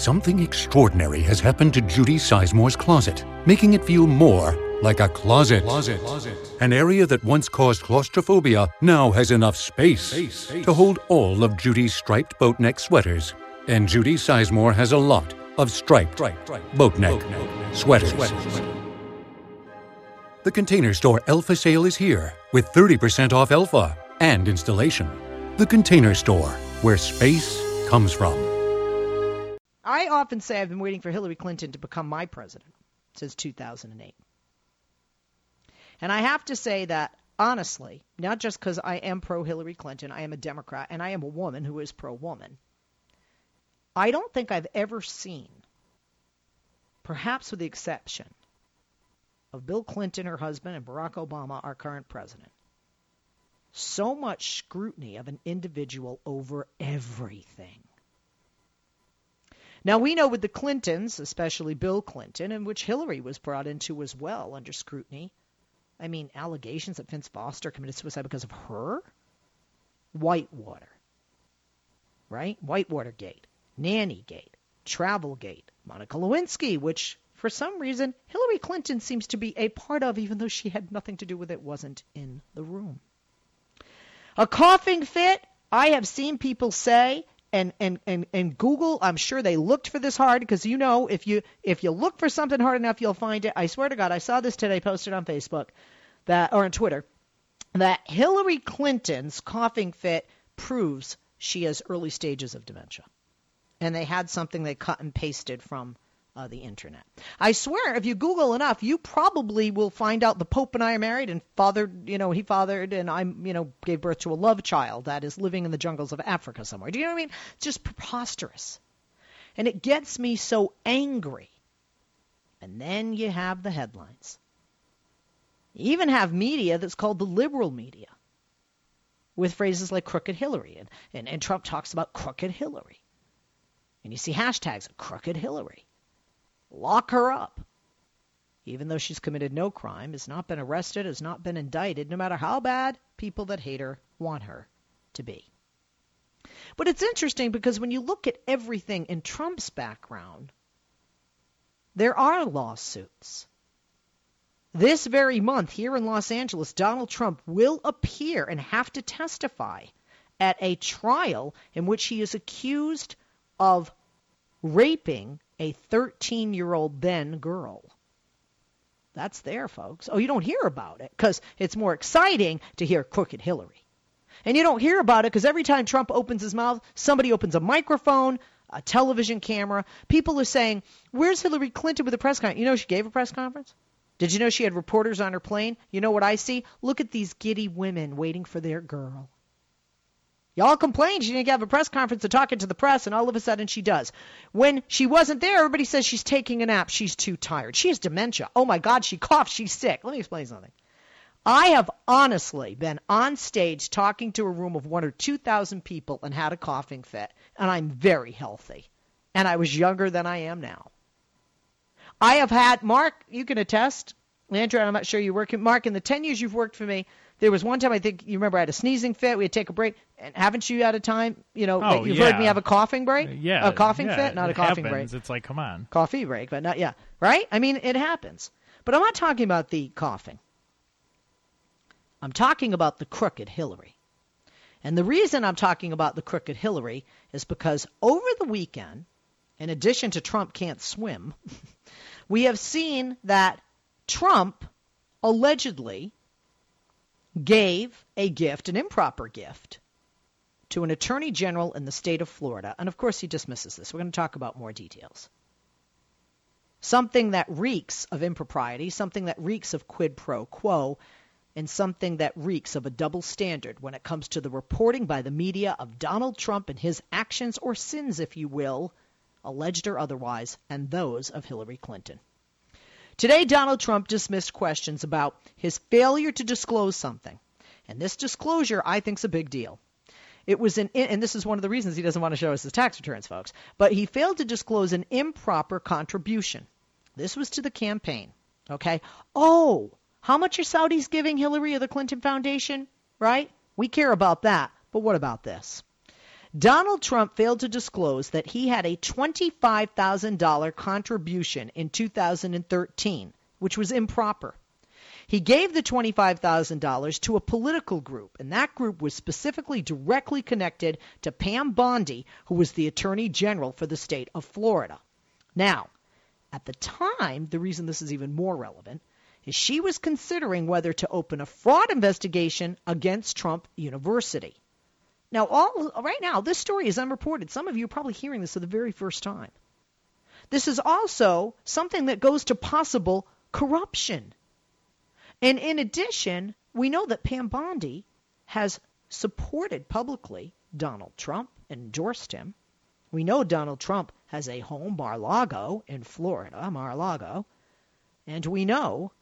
Something extraordinary has happened to Judy Sizemore's closet, making it feel more like a closet. closet. An area that once caused claustrophobia now has enough space, space, space. to hold all of Judy's striped boat neck sweaters. And Judy Sizemore has a lot of striped, striped boat neck, boat neck sweaters. sweaters. The container store Elfa sale is here with 30% off Elfa and installation. The container store, where space comes from. I often say I've been waiting for Hillary Clinton to become my president since 2008. And I have to say that honestly, not just because I am pro Hillary Clinton, I am a Democrat, and I am a woman who is pro woman. I don't think I've ever seen, perhaps with the exception of Bill Clinton, her husband, and Barack Obama, our current president, so much scrutiny of an individual over everything. Now, we know with the Clintons, especially Bill Clinton, in which Hillary was brought into as well under scrutiny, I mean, allegations that Vince Foster committed suicide because of her? Whitewater. Right? Whitewater Gate, Nanny Gate, Travel Gate, Monica Lewinsky, which for some reason Hillary Clinton seems to be a part of, even though she had nothing to do with it, wasn't in the room. A coughing fit, I have seen people say, and, and, and, and Google, I'm sure they looked for this hard because you know if you if you look for something hard enough, you'll find it. I swear to God, I saw this today posted on Facebook that or on Twitter that Hillary Clinton's coughing fit proves she has early stages of dementia. And they had something they cut and pasted from uh, the internet. I swear, if you Google enough, you probably will find out the Pope and I are married and fathered, you know, he fathered and I'm, you know, gave birth to a love child that is living in the jungles of Africa somewhere. Do you know what I mean? It's just preposterous. And it gets me so angry. And then you have the headlines. You even have media that's called the liberal media with phrases like crooked Hillary. And, and, and Trump talks about crooked Hillary. And you see hashtags crooked Hillary. Lock her up. Even though she's committed no crime, has not been arrested, has not been indicted, no matter how bad people that hate her want her to be. But it's interesting because when you look at everything in Trump's background, there are lawsuits. This very month here in Los Angeles, Donald Trump will appear and have to testify at a trial in which he is accused of raping a 13 year old then girl. That's there, folks. Oh, you don't hear about it because it's more exciting to hear crooked Hillary. And you don't hear about it because every time Trump opens his mouth, somebody opens a microphone, a television camera. People are saying, Where's Hillary Clinton with a press conference? You know, she gave a press conference. Did you know she had reporters on her plane? You know what I see? Look at these giddy women waiting for their girl. Y'all complained she didn't have a press conference to talk to the press, and all of a sudden she does. When she wasn't there, everybody says she's taking a nap. She's too tired. She has dementia. Oh my God, she coughed. She's sick. Let me explain something. I have honestly been on stage talking to a room of one or 2,000 people and had a coughing fit, and I'm very healthy. And I was younger than I am now. I have had, Mark, you can attest, Andrew, I'm not sure you work, Mark, in the 10 years you've worked for me, there was one time I think you remember I had a sneezing fit. We had to take a break. And haven't you had a time? You know, oh, you've yeah. heard me have a coughing break. Uh, yeah, a coughing yeah, fit, not a coughing happens. break. It's like, come on. Coffee break, but not yeah. Right? I mean, it happens. But I'm not talking about the coughing. I'm talking about the crooked Hillary. And the reason I'm talking about the crooked Hillary is because over the weekend, in addition to Trump can't swim, we have seen that Trump allegedly gave a gift, an improper gift, to an attorney general in the state of Florida. And of course, he dismisses this. We're going to talk about more details. Something that reeks of impropriety, something that reeks of quid pro quo, and something that reeks of a double standard when it comes to the reporting by the media of Donald Trump and his actions or sins, if you will, alleged or otherwise, and those of Hillary Clinton. Today, Donald Trump dismissed questions about his failure to disclose something. And this disclosure, I think, is a big deal. It was an, and this is one of the reasons he doesn't want to show us his tax returns, folks. But he failed to disclose an improper contribution. This was to the campaign. Okay. Oh, how much are Saudis giving Hillary or the Clinton Foundation? Right? We care about that. But what about this? Donald Trump failed to disclose that he had a $25,000 contribution in 2013, which was improper. He gave the $25,000 to a political group, and that group was specifically directly connected to Pam Bondi, who was the Attorney General for the state of Florida. Now, at the time, the reason this is even more relevant is she was considering whether to open a fraud investigation against Trump University. Now, all right now, this story is unreported. Some of you are probably hearing this for the very first time. This is also something that goes to possible corruption. And in addition, we know that Pam Bondi has supported publicly Donald Trump, endorsed him. We know Donald Trump has a home, Mar-Lago, in Florida, Mar-Lago. And we know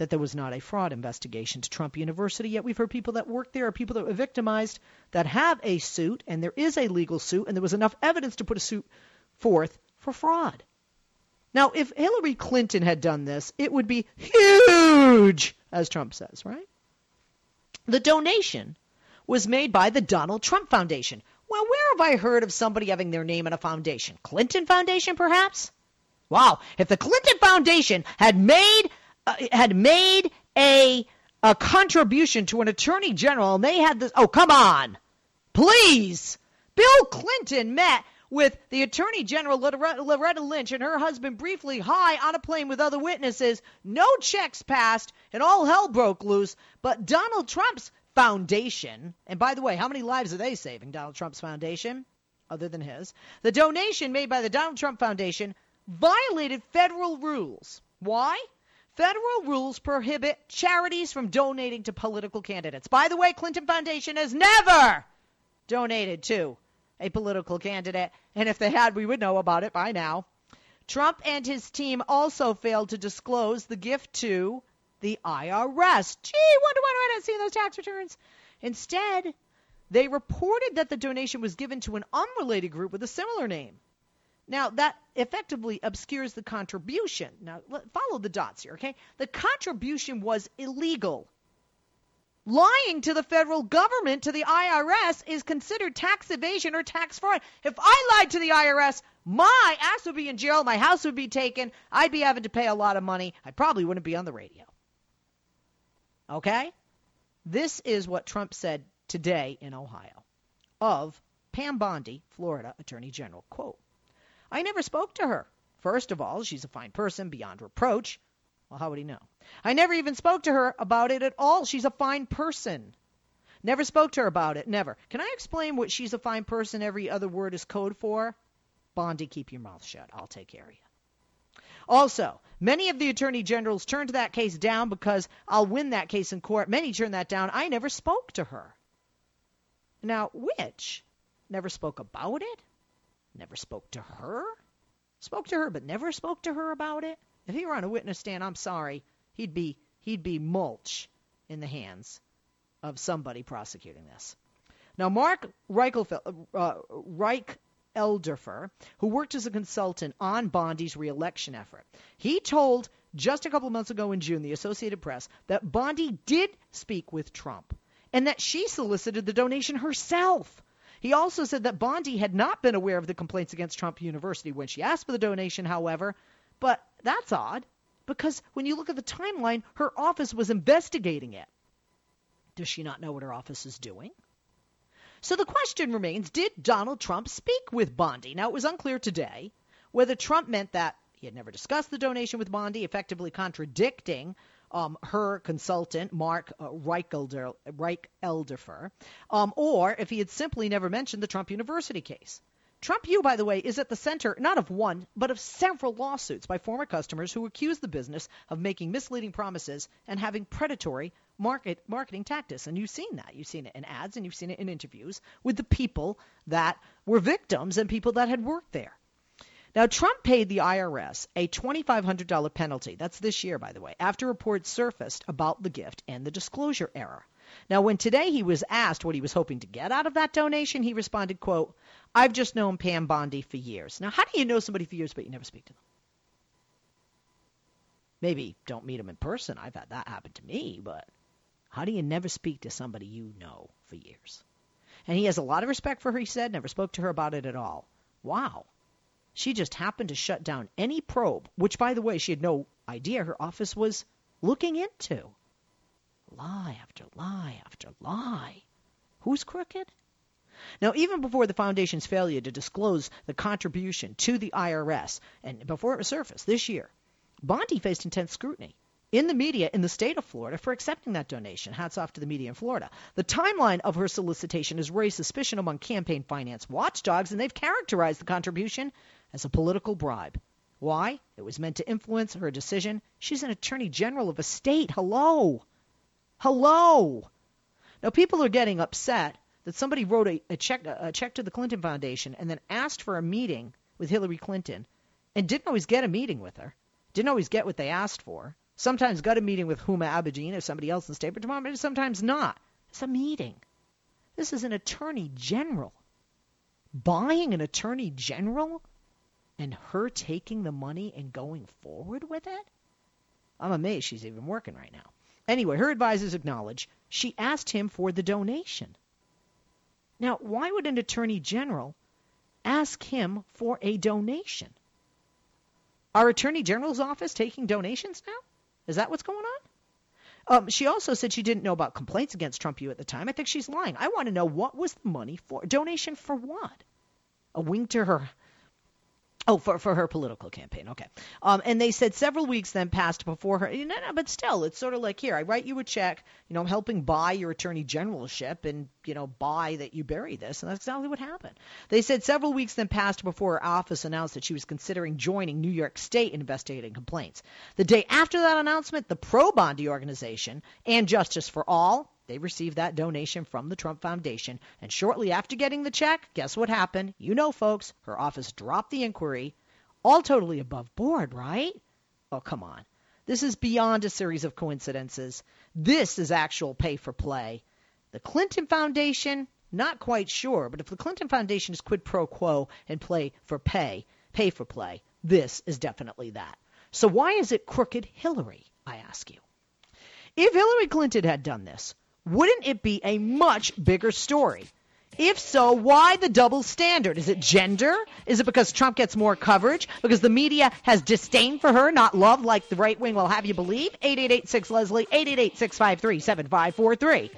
that there was not a fraud investigation to Trump University, yet we've heard people that work there people that were victimized that have a suit, and there is a legal suit, and there was enough evidence to put a suit forth for fraud. Now, if Hillary Clinton had done this, it would be huge, as Trump says, right? The donation was made by the Donald Trump Foundation. Well, where have I heard of somebody having their name in a foundation? Clinton Foundation, perhaps? Wow, if the Clinton Foundation had made uh, had made a a contribution to an attorney general and they had this oh come on please bill clinton met with the Attorney General Loretta Lynch and her husband briefly high on a plane with other witnesses. No checks passed, and all hell broke loose. But Donald Trump's foundation, and by the way, how many lives are they saving, Donald Trump's foundation, other than his? The donation made by the Donald Trump Foundation violated federal rules. Why? Federal rules prohibit charities from donating to political candidates. By the way, Clinton Foundation has never donated to a political candidate, and if they had, we would know about it by now. Trump and his team also failed to disclose the gift to the IRS. Gee, wonder why I didn't see those tax returns. Instead, they reported that the donation was given to an unrelated group with a similar name. Now, that effectively obscures the contribution. Now, follow the dots here, okay? The contribution was illegal. Lying to the federal government, to the IRS, is considered tax evasion or tax fraud. If I lied to the IRS, my ass would be in jail, my house would be taken, I'd be having to pay a lot of money, I probably wouldn't be on the radio. Okay? This is what Trump said today in Ohio of Pam Bondi, Florida Attorney General. Quote, I never spoke to her. First of all, she's a fine person beyond reproach. Well, how would he know? I never even spoke to her about it at all. She's a fine person. Never spoke to her about it. Never. Can I explain what she's a fine person every other word is code for? Bondi, keep your mouth shut. I'll take care of you. Also, many of the attorney generals turned that case down because I'll win that case in court. Many turned that down. I never spoke to her. Now, which? Never spoke about it? Never spoke to her? Spoke to her, but never spoke to her about it? If he were on a witness stand, I'm sorry, he'd be he'd be mulch in the hands of somebody prosecuting this. Now, Marc Reichelfeld, uh, Reich Elderfer, who worked as a consultant on Bondi's reelection effort, he told just a couple of months ago in June, the Associated Press, that Bondi did speak with Trump and that she solicited the donation herself. He also said that Bondi had not been aware of the complaints against Trump University when she asked for the donation, however, but that's odd because when you look at the timeline, her office was investigating it. Does she not know what her office is doing? So the question remains did Donald Trump speak with Bondi? Now, it was unclear today whether Trump meant that he had never discussed the donation with Bondi, effectively contradicting um, her consultant, Marc uh, Reichelder, Reichelderfer, um, or if he had simply never mentioned the Trump University case. Trump U, by the way, is at the center not of one, but of several lawsuits by former customers who accuse the business of making misleading promises and having predatory market marketing tactics. And you've seen that. You've seen it in ads and you've seen it in interviews with the people that were victims and people that had worked there. Now, Trump paid the IRS a $2,500 penalty. That's this year, by the way, after reports surfaced about the gift and the disclosure error. Now, when today he was asked what he was hoping to get out of that donation, he responded, quote, I've just known Pam Bondi for years. Now, how do you know somebody for years but you never speak to them? Maybe don't meet them in person. I've had that happen to me, but how do you never speak to somebody you know for years? And he has a lot of respect for her, he said, never spoke to her about it at all. Wow. She just happened to shut down any probe, which, by the way, she had no idea her office was looking into. Lie after lie after lie. Who's crooked? Now, even before the foundation's failure to disclose the contribution to the IRS, and before it surfaced this year, Bondi faced intense scrutiny in the media in the state of Florida for accepting that donation. Hats off to the media in Florida. The timeline of her solicitation has raised suspicion among campaign finance watchdogs, and they've characterized the contribution as a political bribe. Why? It was meant to influence her decision. She's an attorney general of a state. Hello. Hello. Now, people are getting upset that somebody wrote a, a check a check to the Clinton Foundation and then asked for a meeting with Hillary Clinton and didn't always get a meeting with her. Didn't always get what they asked for. Sometimes got a meeting with Huma Abedin or somebody else in the State Department, sometimes not. It's a meeting. This is an attorney general. Buying an attorney general and her taking the money and going forward with it? I'm amazed she's even working right now. Anyway, her advisors acknowledge she asked him for the donation. Now, why would an attorney general ask him for a donation? Our attorney general's office taking donations now? Is that what's going on? Um, she also said she didn't know about complaints against Trump U at the time. I think she's lying. I want to know what was the money for? Donation for what? A wink to her Oh, for, for her political campaign. Okay. Um, and they said several weeks then passed before her. No, no, but still, it's sort of like here, I write you a check, you know, I'm helping buy your attorney generalship and, you know, buy that you bury this. And that's exactly what happened. They said several weeks then passed before her office announced that she was considering joining New York State investigating complaints. The day after that announcement, the pro Bondi organization and Justice for All they received that donation from the Trump Foundation, and shortly after getting the check, guess what happened? You know, folks, her office dropped the inquiry. All totally above board, right? Oh, come on. This is beyond a series of coincidences. This is actual pay for play. The Clinton Foundation, not quite sure, but if the Clinton Foundation is quid pro quo and play for pay, pay for play, this is definitely that. So why is it crooked Hillary, I ask you? If Hillary Clinton had done this, wouldn't it be a much bigger story? If so, why the double standard? Is it gender? Is it because Trump gets more coverage? Because the media has disdain for her, not love like the right wing will have you believe? 8886 Leslie, 888 653 7543.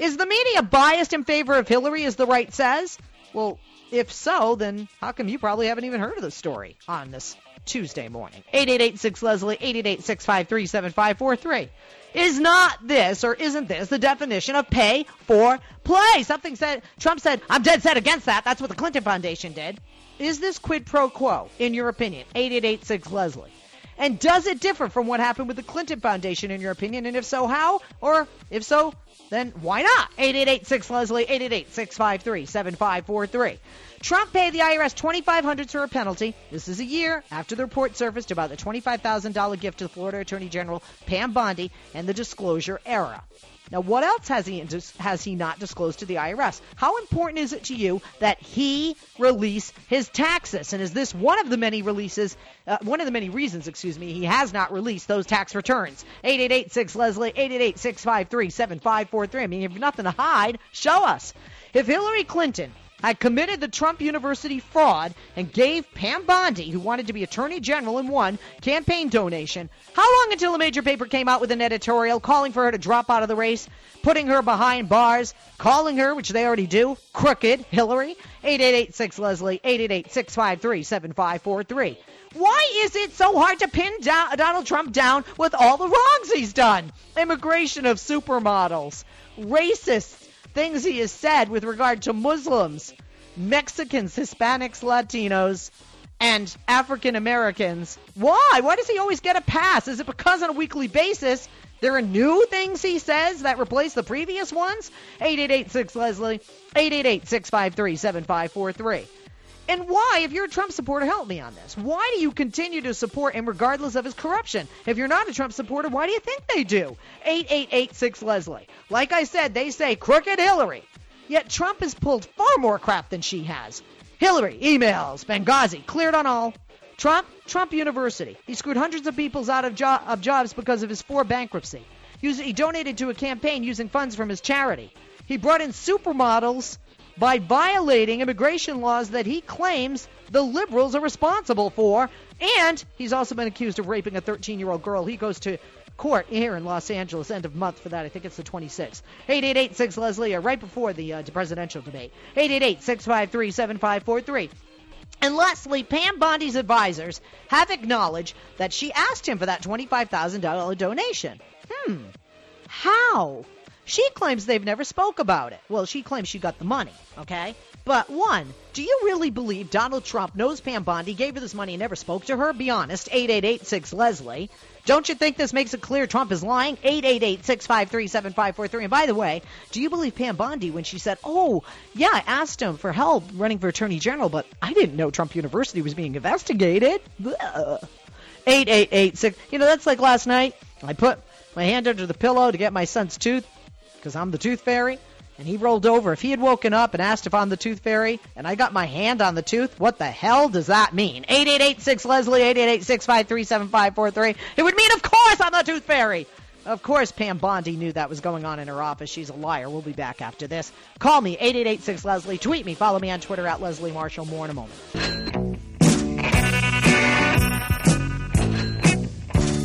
Is the media biased in favor of Hillary, as the right says? Well, if so, then how come you probably haven't even heard of the story on this Tuesday morning? 8886 Leslie, 888 653 7543. Is not this or isn't this the definition of pay for play? Something said, Trump said, I'm dead set against that. That's what the Clinton Foundation did. Is this quid pro quo, in your opinion? 8886 Leslie. And does it differ from what happened with the Clinton Foundation, in your opinion? And if so, how? Or if so, then why not? 8886 Leslie, 888 653 7543. Trump paid the IRS $2,500 for a penalty. This is a year after the report surfaced about the $25,000 gift to Florida Attorney General Pam Bondi and the disclosure era. Now, what else has he has he not disclosed to the IRS? How important is it to you that he release his taxes? And is this one of the many releases, uh, one of the many reasons, excuse me, he has not released those tax returns? 8886 Leslie, 888 653 7543. I mean, you have nothing to hide. Show us. If Hillary Clinton had committed the Trump University fraud and gave Pam Bondi, who wanted to be Attorney General and won, campaign donation. How long until a major paper came out with an editorial calling for her to drop out of the race, putting her behind bars, calling her, which they already do, crooked Hillary? 8886 Leslie, 888 653 7543. Why is it so hard to pin Donald Trump down with all the wrongs he's done? Immigration of supermodels, racists things he has said with regard to Muslims, Mexicans, Hispanics, Latinos, and African Americans. Why? Why does he always get a pass? Is it because on a weekly basis there are new things he says that replace the previous ones? 8886 Leslie, 888 653 7543. And why, if you're a Trump supporter, help me on this. Why do you continue to support him regardless of his corruption? If you're not a Trump supporter, why do you think they do? 8886 Leslie. Like I said, they say crooked Hillary. Yet Trump has pulled far more crap than she has. Hillary, emails, Benghazi, cleared on all. Trump, Trump University. He screwed hundreds of people out of, jo- of jobs because of his four bankruptcy. He, he donated to a campaign using funds from his charity. He brought in supermodels by violating immigration laws that he claims the liberals are responsible for. And he's also been accused of raping a 13 year old girl. He goes to court here in Los Angeles, end of month for that. I think it's the 26th. 888 Leslie, right before the uh, presidential debate. 888 653 7543. And lastly, Pam Bondi's advisors have acknowledged that she asked him for that $25,000 donation. Hmm. How? She claims they've never spoke about it. Well, she claims she got the money, okay? But one, do you really believe Donald Trump knows Pam Bondi, gave her this money, and never spoke to her? Be honest. 8886 Leslie. Don't you think this makes it clear Trump is lying? 888-653-7543. And by the way, do you believe Pam Bondi when she said, "Oh, yeah, I asked him for help running for attorney general, but I didn't know Trump University was being investigated." 8886. You know, that's like last night. I put my hand under the pillow to get my son's tooth because I'm the tooth fairy and he rolled over. If he had woken up and asked if I'm the tooth fairy and I got my hand on the tooth, what the hell does that mean? 8886 Leslie, 888 It would mean, of course, I'm the tooth fairy. Of course, Pam Bondi knew that was going on in her office. She's a liar. We'll be back after this. Call me, 8886 Leslie. Tweet me. Follow me on Twitter at Leslie Marshall. More in a moment.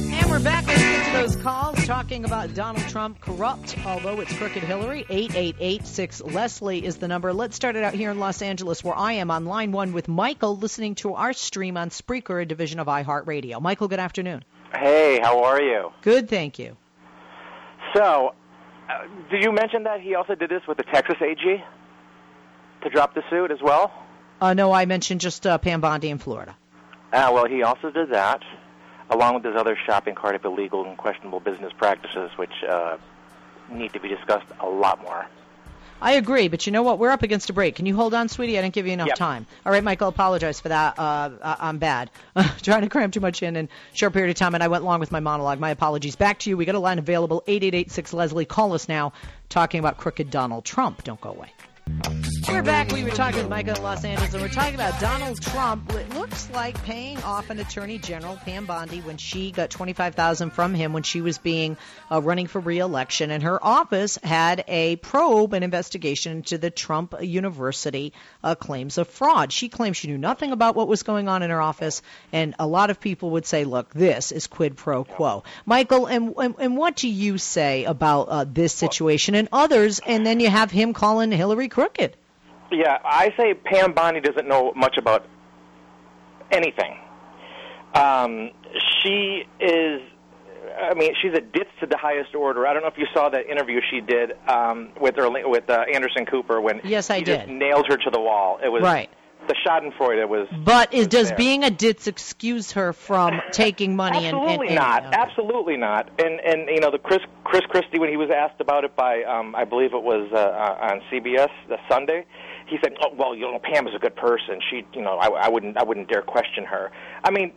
And we're back. Let's get to those calls talking about Donald Trump corrupt, although it's crooked Hillary. 8886 Leslie is the number. Let's start it out here in Los Angeles, where I am on line one with Michael, listening to our stream on Spreaker, a division of iHeartRadio. Michael, good afternoon. Hey, how are you? Good, thank you. So, uh, did you mention that he also did this with the Texas AG to drop the suit as well? Uh, no, I mentioned just uh, Pam Bondi in Florida. Ah, well, he also did that along with his other shopping cart of illegal and questionable business practices, which uh, need to be discussed a lot more. I agree, but you know what? We're up against a break. Can you hold on, sweetie? I didn't give you enough yep. time. All right, Michael, apologize for that. Uh, I'm bad. Trying to cram too much in in a short period of time, and I went long with my monologue. My apologies. Back to you. We got a line available, 8886 Leslie. Call us now, talking about crooked Donald Trump. Don't go away. We're back. We were talking with Micah in Los Angeles, and we're talking about Donald Trump. It looks like paying off an Attorney General, Pam Bondi, when she got twenty-five thousand from him when she was being uh, running for re-election, and her office had a probe, an investigation into the Trump University uh, claims of fraud. She claims she knew nothing about what was going on in her office, and a lot of people would say, "Look, this is quid pro quo." Michael, and and, and what do you say about uh, this situation and others? And then you have him calling Hillary crooked. Yeah, I say Pam Bondi doesn't know much about anything. Um, she is, I mean, she's a ditz to the highest order. I don't know if you saw that interview she did um, with her, with uh, Anderson Cooper when yes, I he did. just nailed her to the wall. It was right the Schadenfreude was. But is, was does there. being a ditz excuse her from taking money? Absolutely and, and, not. And, okay. Absolutely not. And and you know the Chris Chris Christie when he was asked about it by um, I believe it was uh, uh on CBS the Sunday, he said, "Oh well, you know Pam is a good person. She, you know, I, I wouldn't I wouldn't dare question her. I mean,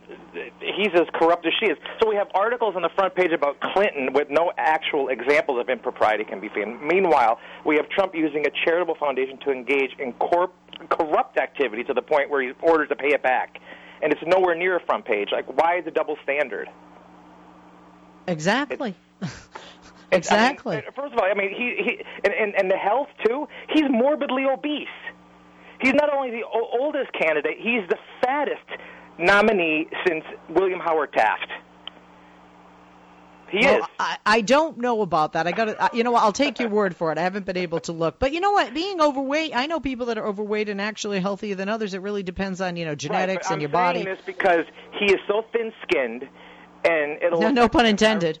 he's as corrupt as she is. So we have articles on the front page about Clinton with no actual examples of impropriety can be found. Meanwhile, we have Trump using a charitable foundation to engage in corp corrupt activity to the point where he's ordered to pay it back, and it's nowhere near a front page. Like, why is the double standard? Exactly. Exactly. I mean, first of all, I mean, he, he and, and and the health too. He's morbidly obese. He's not only the o- oldest candidate; he's the fattest nominee since William Howard Taft. He well, is. I, I don't know about that. I got to, you know what? I'll take your word for it. I haven't been able to look, but you know what? Being overweight, I know people that are overweight and actually healthier than others. It really depends on you know genetics right, and your body. I'm body. This because he is so thin-skinned, and it'll. No, no pun intended.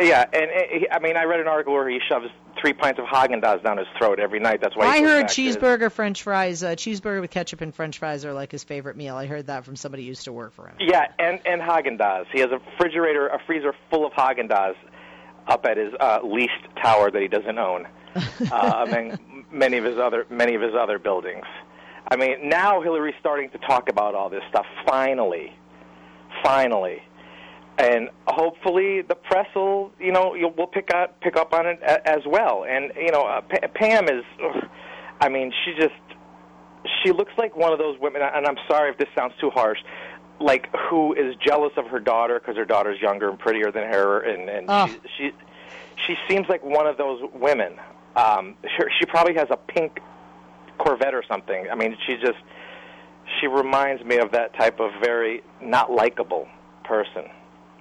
yeah, and it, I mean, I read an article where he shoves three pints of Haagen Dazs down his throat every night. That's why. I he heard cheeseburger, French fries, uh, cheeseburger with ketchup and French fries are like his favorite meal. I heard that from somebody who used to work for him. Yeah, and and Haagen Dazs. He has a refrigerator, a freezer full of Haagen Dazs up at his uh, leased tower that he doesn't own, uh, among many of his other many of his other buildings. I mean, now Hillary's starting to talk about all this stuff. Finally, finally, and hopefully the press will, you know, you'll, will pick up pick up on it a, as well. And you know, uh, P- Pam is, ugh, I mean, she just she looks like one of those women. And I'm sorry if this sounds too harsh, like who is jealous of her daughter because her daughter's younger and prettier than her, and and Oh. she, she she seems like one of those women. Um, she, she probably has a pink Corvette or something. I mean, she just she reminds me of that type of very not likable person.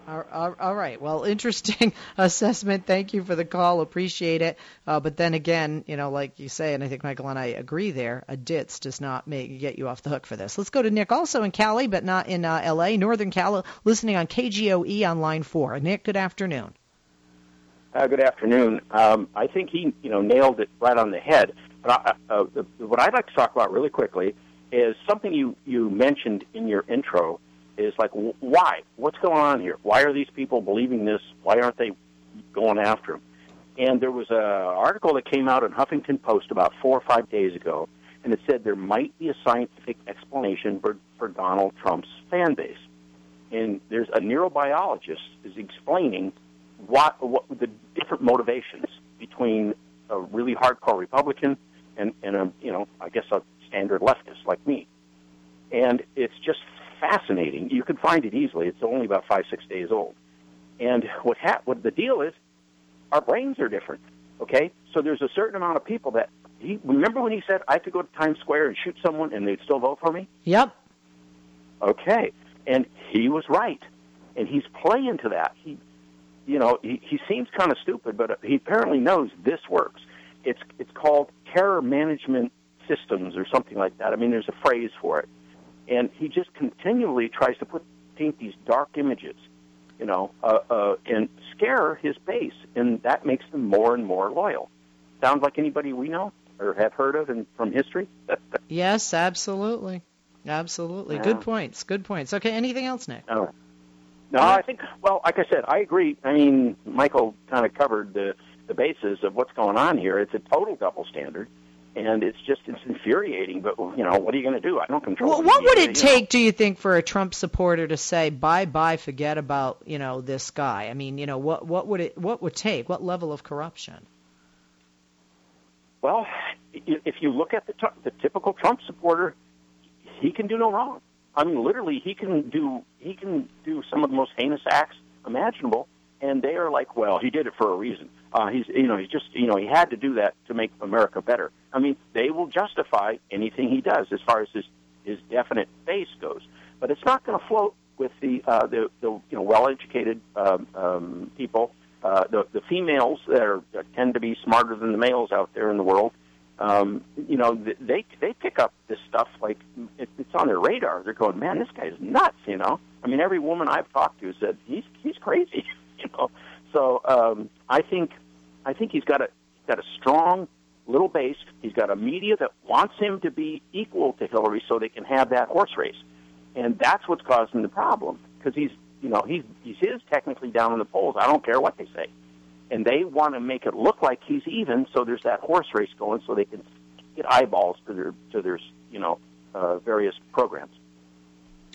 All right. Well, interesting assessment. Thank you for the call. Appreciate it. Uh, but then again, you know, like you say, and I think Michael and I agree there, a ditz does not make get you off the hook for this. Let's go to Nick, also in Cali, but not in uh, L.A., Northern Cali, listening on KGOE on line four. Nick, good afternoon. Uh, good afternoon. Um, I think he, you know, nailed it right on the head. But I, uh, uh what I'd like to talk about really quickly is something you you mentioned in your intro is like, why? What's going on here? Why are these people believing this? Why aren't they going after him? And there was an article that came out in Huffington Post about four or five days ago, and it said there might be a scientific explanation for, for Donald Trump's fan base. And there's a neurobiologist is explaining what, what the different motivations between a really hardcore Republican and, and a, you know, I guess a standard leftist like me. And it's just fascinating. You can find it easily. It's only about five, six days old. And what, ha- what the deal is, our brains are different. Okay, so there's a certain amount of people that he remember when he said I could go to Times Square and shoot someone and they'd still vote for me. Yep. Okay, and he was right, and he's playing to that. He, you know, he, he seems kind of stupid, but he apparently knows this works. It's it's called terror management systems or something like that. I mean, there's a phrase for it and he just continually tries to put paint these dark images, you know, uh, uh, and scare his base, and that makes them more and more loyal. Sounds like anybody we know or have heard of in, from history. yes, absolutely, absolutely. Yeah. Good points. Good points. Okay, anything else, Nick? No, no. I think. Well, like I said, I agree. I mean, Michael kind of covered the the basis of what's going on here. It's a total double standard and it's just it's infuriating. But you know, what are you going to do? I don't control. Well, what would it take, know? do you think, for a Trump supporter to say bye bye, forget about you know this guy? I mean, you know, what what would it what would take? What level of corruption? Well, if you look at the the typical Trump supporter, he can do no wrong. I mean, literally, he can do he can do some of the most heinous acts imaginable, and they are like, well, he did it for a reason. Uh, he's, you know, he's just, you know, he had to do that to make America better. I mean, they will justify anything he does as far as his his definite base goes, but it's not going to float with the uh, the, the you know well-educated um, um, people, uh, the the females that are that tend to be smarter than the males out there in the world. Um, you know, they they pick up this stuff like it, it's on their radar. They're going, man, this guy's nuts. You know, I mean, every woman I've talked to said he's he's crazy. you know, so um, I think I think he's got a got a strong little base. He's got a media that wants him to be equal to Hillary, so they can have that horse race, and that's what's causing the problem because he's you know he's he's is technically down in the polls. I don't care what they say, and they want to make it look like he's even, so there's that horse race going, so they can get eyeballs to their to their you know uh, various programs.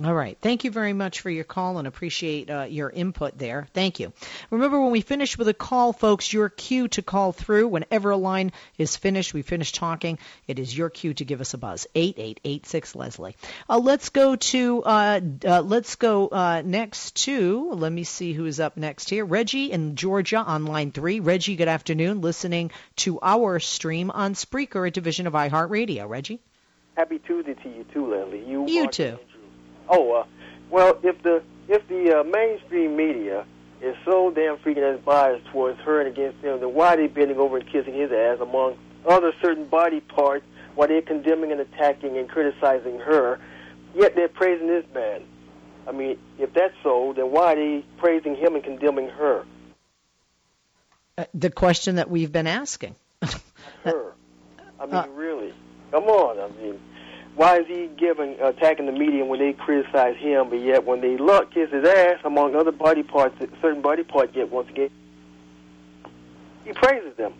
All right. Thank you very much for your call and appreciate uh, your input there. Thank you. Remember, when we finish with a call, folks, your cue to call through. Whenever a line is finished, we finish talking, it is your cue to give us a buzz. 8886 Leslie. Uh, let's go to, uh, uh, let's go uh, next to, let me see who is up next here. Reggie in Georgia on line three. Reggie, good afternoon. Listening to our stream on Spreaker, a division of iHeartRadio. Reggie? Happy Tuesday to you too, Leslie. You, you too. Oh, uh, well, if the if the uh, mainstream media is so damn freaking as biased towards her and against him, then why are they bending over and kissing his ass among other certain body parts while they're condemning and attacking and criticizing her, yet they're praising this man? I mean, if that's so, then why are they praising him and condemning her? Uh, the question that we've been asking. her. I mean, uh, really. Come on. I mean, why is he giving attacking the media when they criticize him, but yet when they look kiss his ass among other body parts, certain body parts yet once again, he praises them.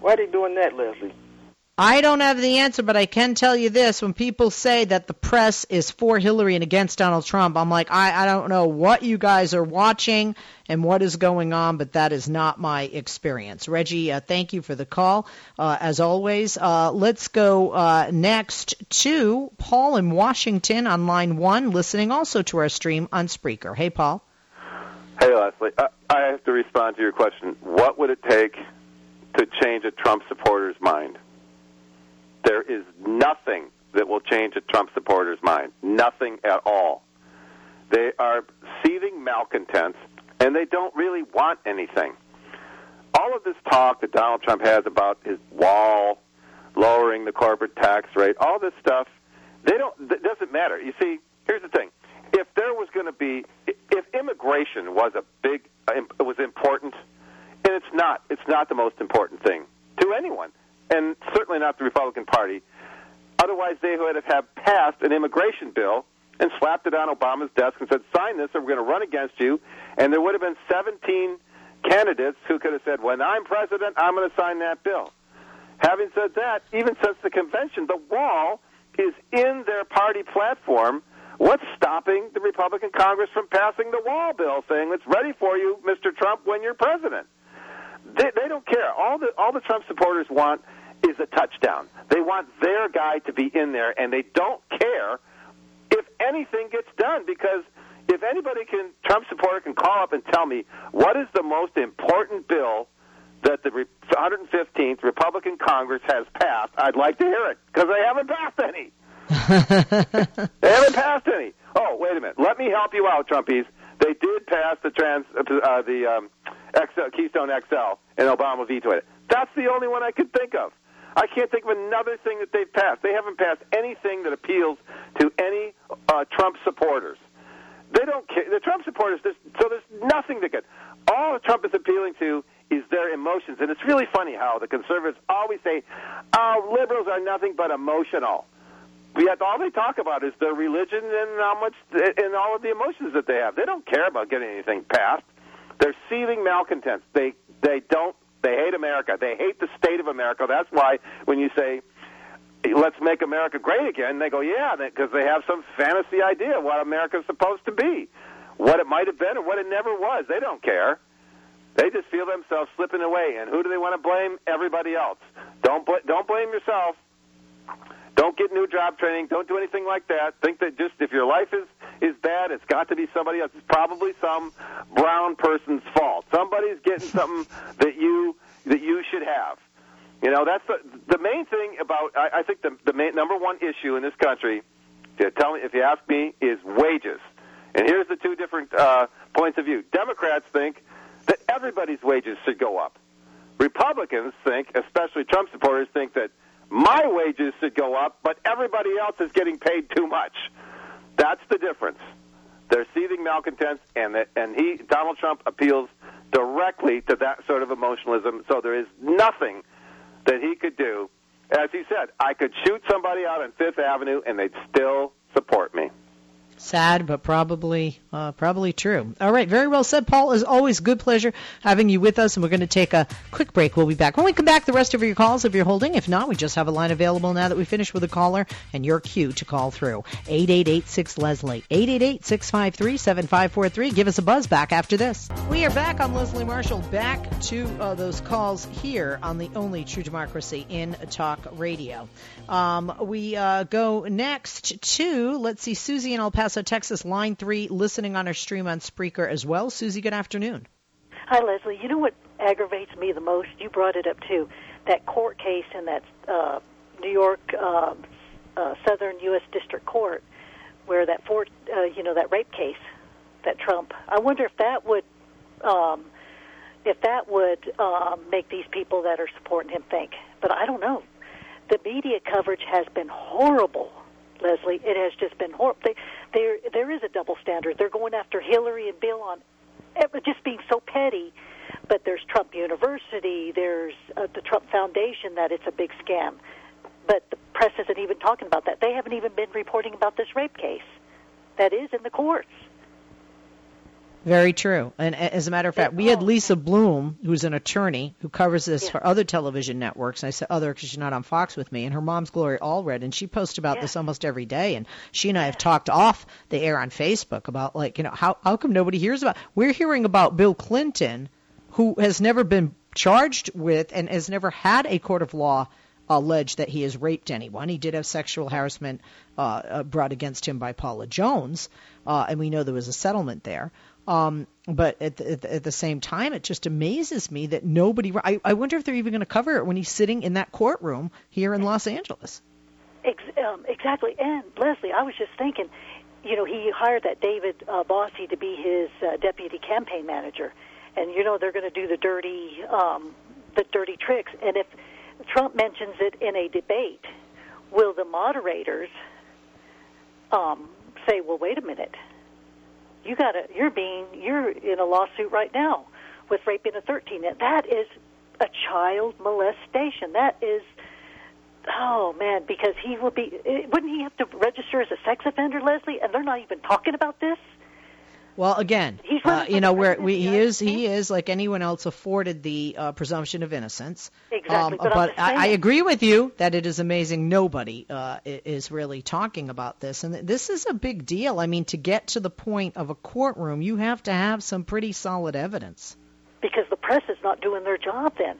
Why are they doing that, Leslie? I don't have the answer, but I can tell you this: when people say that the press is for Hillary and against Donald Trump, I'm like, I, I don't know what you guys are watching and what is going on, but that is not my experience. Reggie, uh, thank you for the call, uh, as always. Uh, let's go uh, next to Paul in Washington on line one, listening also to our stream on Spreaker. Hey, Paul. Hey, Leslie. Uh, I have to respond to your question. What would it take to change a Trump supporter's mind? There is nothing that will change a Trump supporter's mind. Nothing at all. They are seething malcontents, and they don't really want anything. All of this talk that Donald Trump has about his wall, lowering the corporate tax rate, all this stuff, they don't. It doesn't matter. You see, here's the thing: if there was going to be, if immigration was a big, uh, was important, and it's not, it's not the most important thing to anyone, and certainly not the Republican Party. Otherwise, they would have passed an immigration bill and slapped it on Obama's desk and said, "Sign this, or we're going to run against you." And there would have been 17 candidates who could have said, "When I'm president, I'm going to sign that bill." Having said that, even since the convention, the wall is in their party platform. What's stopping the Republican Congress from passing the wall bill, saying it's ready for you, Mr. Trump, when you're president? They, they don't care. All the all the Trump supporters want is a touchdown. They want their guy to be in there, and they don't care if anything gets done because if anybody can, Trump supporter can call up and tell me what is the most important bill that the 115th Republican Congress has passed, I'd like to hear it because they haven't passed any. they haven't passed any. Oh, wait a minute. Let me help you out, Trumpies. They did pass the trans uh, the um, XL, Keystone XL, and Obama vetoed it. That's the only one I could think of. I can't think of another thing that they've passed. They haven't passed anything that appeals to any uh, Trump supporters. They don't care. The Trump supporters, there's, so there's nothing to get. All Trump is appealing to is their emotions. And it's really funny how the conservatives always say, oh, liberals are nothing but emotional. Yet all they talk about is their religion and how much and all of the emotions that they have. They don't care about getting anything passed. They're seething malcontents. They they don't they hate America. They hate the state of America. That's why when you say let's make America great again, they go, yeah, because they have some fantasy idea of what America's supposed to be, what it might have been or what it never was. They don't care. They just feel themselves slipping away. And who do they want to blame? Everybody else. Don't bl- don't blame yourself. Don't get new job training. Don't do anything like that. Think that just if your life is is bad, it's got to be somebody else. It's probably some brown person's fault. Somebody's getting something that you that you should have. You know, that's the the main thing about. I, I think the the main, number one issue in this country. To tell me if you ask me, is wages. And here's the two different uh, points of view. Democrats think that everybody's wages should go up. Republicans think, especially Trump supporters, think that my wages should go up, but everybody else is getting paid too much. That's the difference. They're seething malcontents, and and he Donald Trump appeals directly to that sort of emotionalism. So there is nothing that he could do. As he said, I could shoot somebody out on Fifth Avenue, and they'd still support me. Sad, but probably uh, probably true. All right, very well said, Paul. As always, good pleasure having you with us, and we're going to take a quick break. We'll be back when we come back. The rest of your calls, if you're holding. If not, we just have a line available now that we finished with a caller, and your cue to call through eight eight eight six Leslie eight eight eight six five three seven five four three. Give us a buzz back after this. We are back on Leslie Marshall. Back to uh, those calls here on the only true democracy in talk radio. Um, we uh, go next to let's see, Susie in El Paso. Paso, Texas, line three, listening on our stream on Spreaker as well. Susie, good afternoon. Hi, Leslie. You know what aggravates me the most? You brought it up too. That court case in that uh, New York uh, uh, Southern U.S. District Court, where that for uh, you know that rape case, that Trump. I wonder if that would, um, if that would um, make these people that are supporting him think. But I don't know. The media coverage has been horrible Leslie. It has just been horrible. They, there, there is a double standard. They're going after Hillary and Bill on just being so petty. But there's Trump University. There's uh, the Trump Foundation. That it's a big scam. But the press isn't even talking about that. They haven't even been reporting about this rape case. That is in the courts. Very true. And as a matter of fact, we had Lisa Bloom, who's an attorney who covers this yeah. for other television networks. And I said other because she's not on Fox with me. And her mom's Gloria Allred, and she posts about yeah. this almost every day. And she and I have talked off the air on Facebook about like, you know, how how come nobody hears about? We're hearing about Bill Clinton, who has never been charged with and has never had a court of law allege that he has raped anyone. He did have sexual harassment uh, uh, brought against him by Paula Jones, uh, and we know there was a settlement there. Um, but at the, at, the, at the same time, it just amazes me that nobody. I, I wonder if they're even going to cover it when he's sitting in that courtroom here in Los Angeles. Ex- um, exactly. And Leslie, I was just thinking, you know, he hired that David uh, Bossie to be his uh, deputy campaign manager, and you know they're going to do the dirty, um, the dirty tricks. And if Trump mentions it in a debate, will the moderators um, say, "Well, wait a minute, you got to, you're being, you're in a lawsuit right now with raping a 13. That is a child molestation. That is." Oh man, because he will be. Wouldn't he have to register as a sex offender, Leslie? And they're not even talking about this. Well, again, uh, you know, where we, he is, he is like anyone else afforded the uh, presumption of innocence. Exactly, Um, but I'm I, I agree with you that it is amazing nobody uh, is really talking about this, and this is a big deal. I mean, to get to the point of a courtroom, you have to have some pretty solid evidence. because the press is not doing their job. Then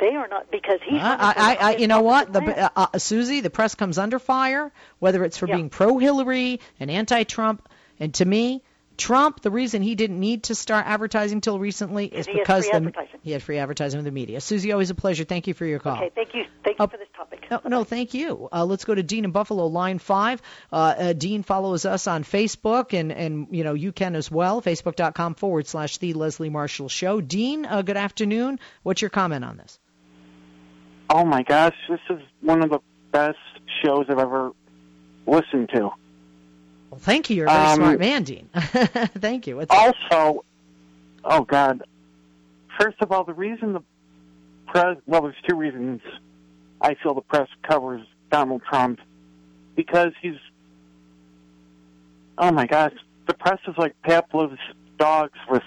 they are not because he's. I, I, I, you know what, the, uh, uh, Susie, the press comes under fire, whether it's for Yeah. being pro-Hillary and anti-Trump. And to me, Trump, the reason he didn't need to start advertising till recently is He because the, he had free advertising with the media. Susie, always a pleasure. Thank you for your call. Okay, thank you, thank you Uh, for this topic. No, no, thank you. Uh, let's go to Dean in Buffalo, line five. Uh, uh, Dean follows us on Facebook, and, and you know you can as well. Facebook.com forward slash the Leslie Marshall Show. Dean, uh, good afternoon. What's your comment on this? Oh my gosh, this is one of the best shows I've ever listened to. Well, thank you. You're a very Um, smart man, Dean. thank you. What's Also, oh God, first of all, the reason the press, well, there's two reasons I feel the press covers Donald Trump because he's, oh my gosh, the press is like Pavlov's dogs with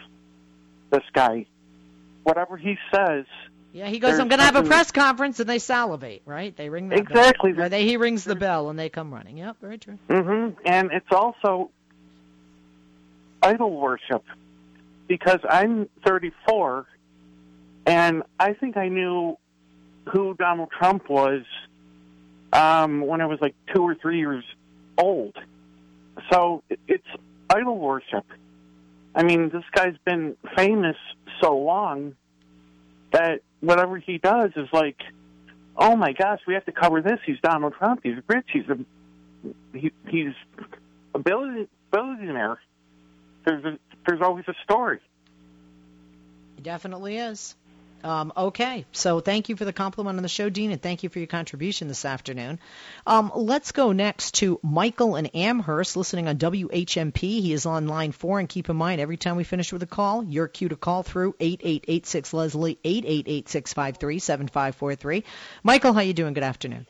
this guy. Whatever he says, Yeah, he goes, I'm going to have a press conference, and they salivate, right? They ring that Exactly. Bell. Right, they, he rings the bell, and they come running. Yep, very true. hmm And it's also idol worship because I'm 34 and I think I knew who Donald Trump was um, when I was like two or three years old. So it's idol worship. I mean, this guy's been famous so long that whatever he does is like, oh my gosh, we have to cover this. He's Donald Trump. He's rich. He's a he, he's a billion, billionaire. There's a, there's always a story. He definitely is. Um, okay, so thank you for the compliment on the show, Dean, and thank you for your contribution this afternoon. Um, let's go next to Michael in Amherst, listening on WHMP. He is on line four, and keep in mind, every time we finish with a call, your cue to call through 8886 Leslie, 888-653-7543. Michael, how you doing? Good afternoon.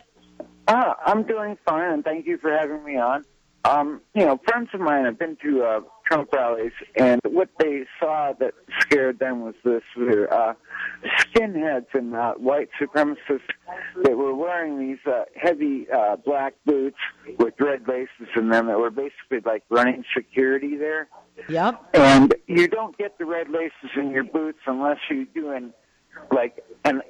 Uh, I'm doing fine, and thank you for having me on. Um, you know, friends of mine have been to uh, Trump rallies, and what they saw that scared them was this: were, uh, skinheads and uh, white supremacists that were wearing these uh, heavy uh, black boots with red laces in them that were basically like running security there. Yep. And you don't get the red laces in your boots unless you're doing like an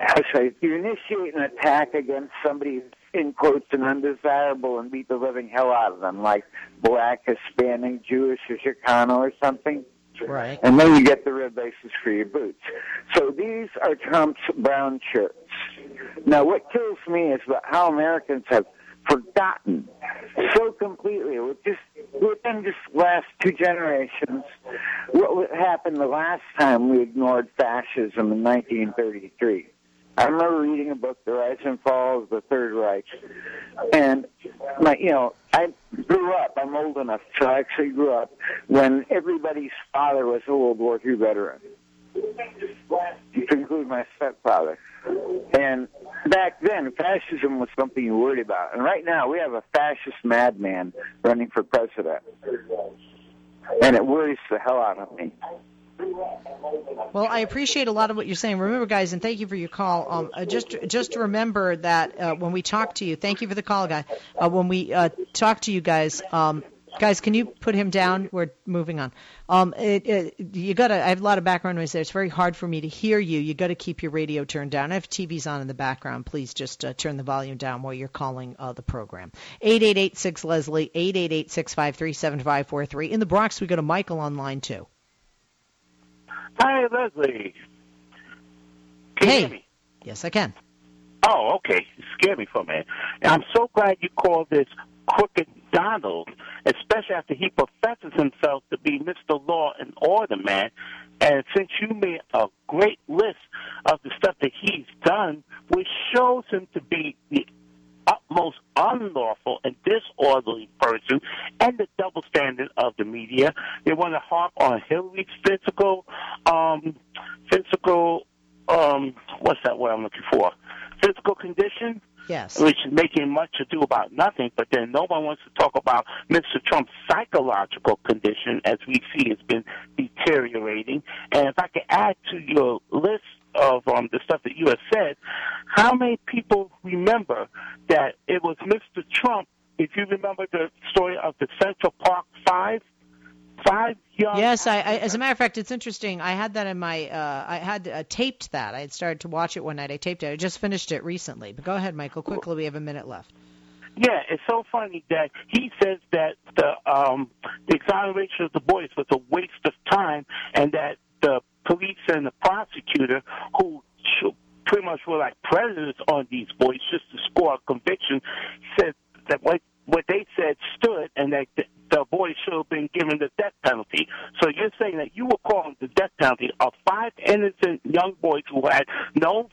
I say you initiate an attack against somebody in quotes an undesirable and beat the living hell out of them, like black, Hispanic, Jewish, or Chicano or something. Right. And then you get the red laces for your boots. So these are Trump's brown shirts. Now what kills me is about how Americans have forgotten so completely with just within just last two generations what happened the last time we ignored fascism in 1933. I remember reading a book, The Rise and Fall of the Third Reich, and my, you know, I grew up. I'm old enough, so I actually grew up when everybody's father was a World War II veteran, to include my stepfather. And back then, fascism was something you worried about. And right now, we have a fascist madman running for president, and it worries the hell out of me. Well, I appreciate a lot of what you're saying. Remember, guys, and thank you for your call. Um, uh, just just remember that uh, when we talk to you, thank you for the call, guy. Uh, when we uh, talk to you guys, um, Guys, can you put him down? We're moving on. Um, it, it, you got to. I have a lot of background noise there. It's very hard for me to hear you. You got to keep your radio turned down. I have TVs on in the background. Please just uh, turn the volume down while you're calling uh, the program. Eight eight eight six Leslie. Eight eight eight six five three seven five four three. In the Bronx, we go to Michael on line two. Hi, Leslie. Can hey. You hear me? Yes, I can. Oh, okay. You scared me for a minute. And I'm so glad you called this crooked Donald, especially after he professes himself to be Mr. Law and Order man. And since you made a great list of the stuff that he's done, which shows him to be the utmost unlawful and disorderly person and the double standard of the media. They want to harp on Hillary's physical, um, physical, um, what's that word I'm looking for? Physical condition. Yes. Which is making much ado about nothing, but then no one wants to talk about Mr. Trump's psychological condition as we see it's been deteriorating. And if I could add to your list of um, the stuff that you have said, how many people remember that it was Mr. Trump? If you remember the story of the Central Park Five, five young. Yes, I, I, as a matter of fact, it's interesting. I had that in my. Uh, I had uh, taped that. I had started to watch it one night. I taped it. I just finished it recently. But go ahead, Michael. Quickly, we have a minute left. Yeah, it's so funny that he says that the um, the exoneration of the boys was a waste of time, and that the police and the prosecutor, who pretty much were like predators on these boys just to score a conviction, said that what what they said stood, and that the, boys should have been given the death penalty. So you're saying that you were calling the death penalty of five innocent young boys who had no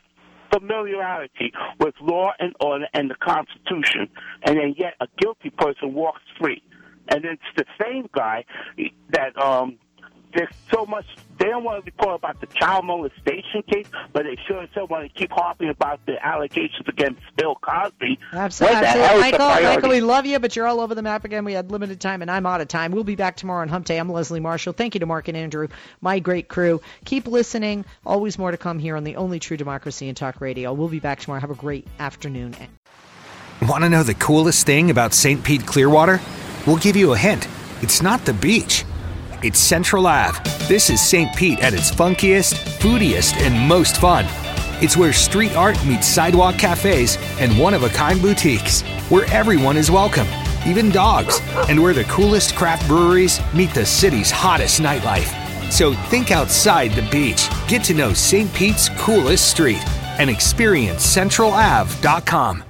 familiarity with law and order and the Constitution, and then yet a guilty person walks free. And it's the same guy that um, there's so much they don't want to report about the child molestation case, but they sure as hell want to keep harping about the allegations against Bill Cosby. Absolutely, absolutely. Michael, Michael, we love you, but you're all over the map again. We had limited time, and I'm out of time. We'll be back tomorrow on Hump Day. I'm Leslie Marshall. Thank you to Marc and Andrew, my great crew. Keep listening. Always more to come here on the only true democracy in talk radio. We'll be back tomorrow. Have a great afternoon. Want to know the coolest thing about St. Pete Clearwater? We'll give you a hint. It's not the beach. It's Central Ave. This is St. Pete at its funkiest, foodiest, and most fun. It's where street art meets sidewalk cafes and one of a kind boutiques, where everyone is welcome, even dogs, and where the coolest craft breweries meet the city's hottest nightlife. So think outside the beach, get to know St. Pete's coolest street, and experience CentralAve.com.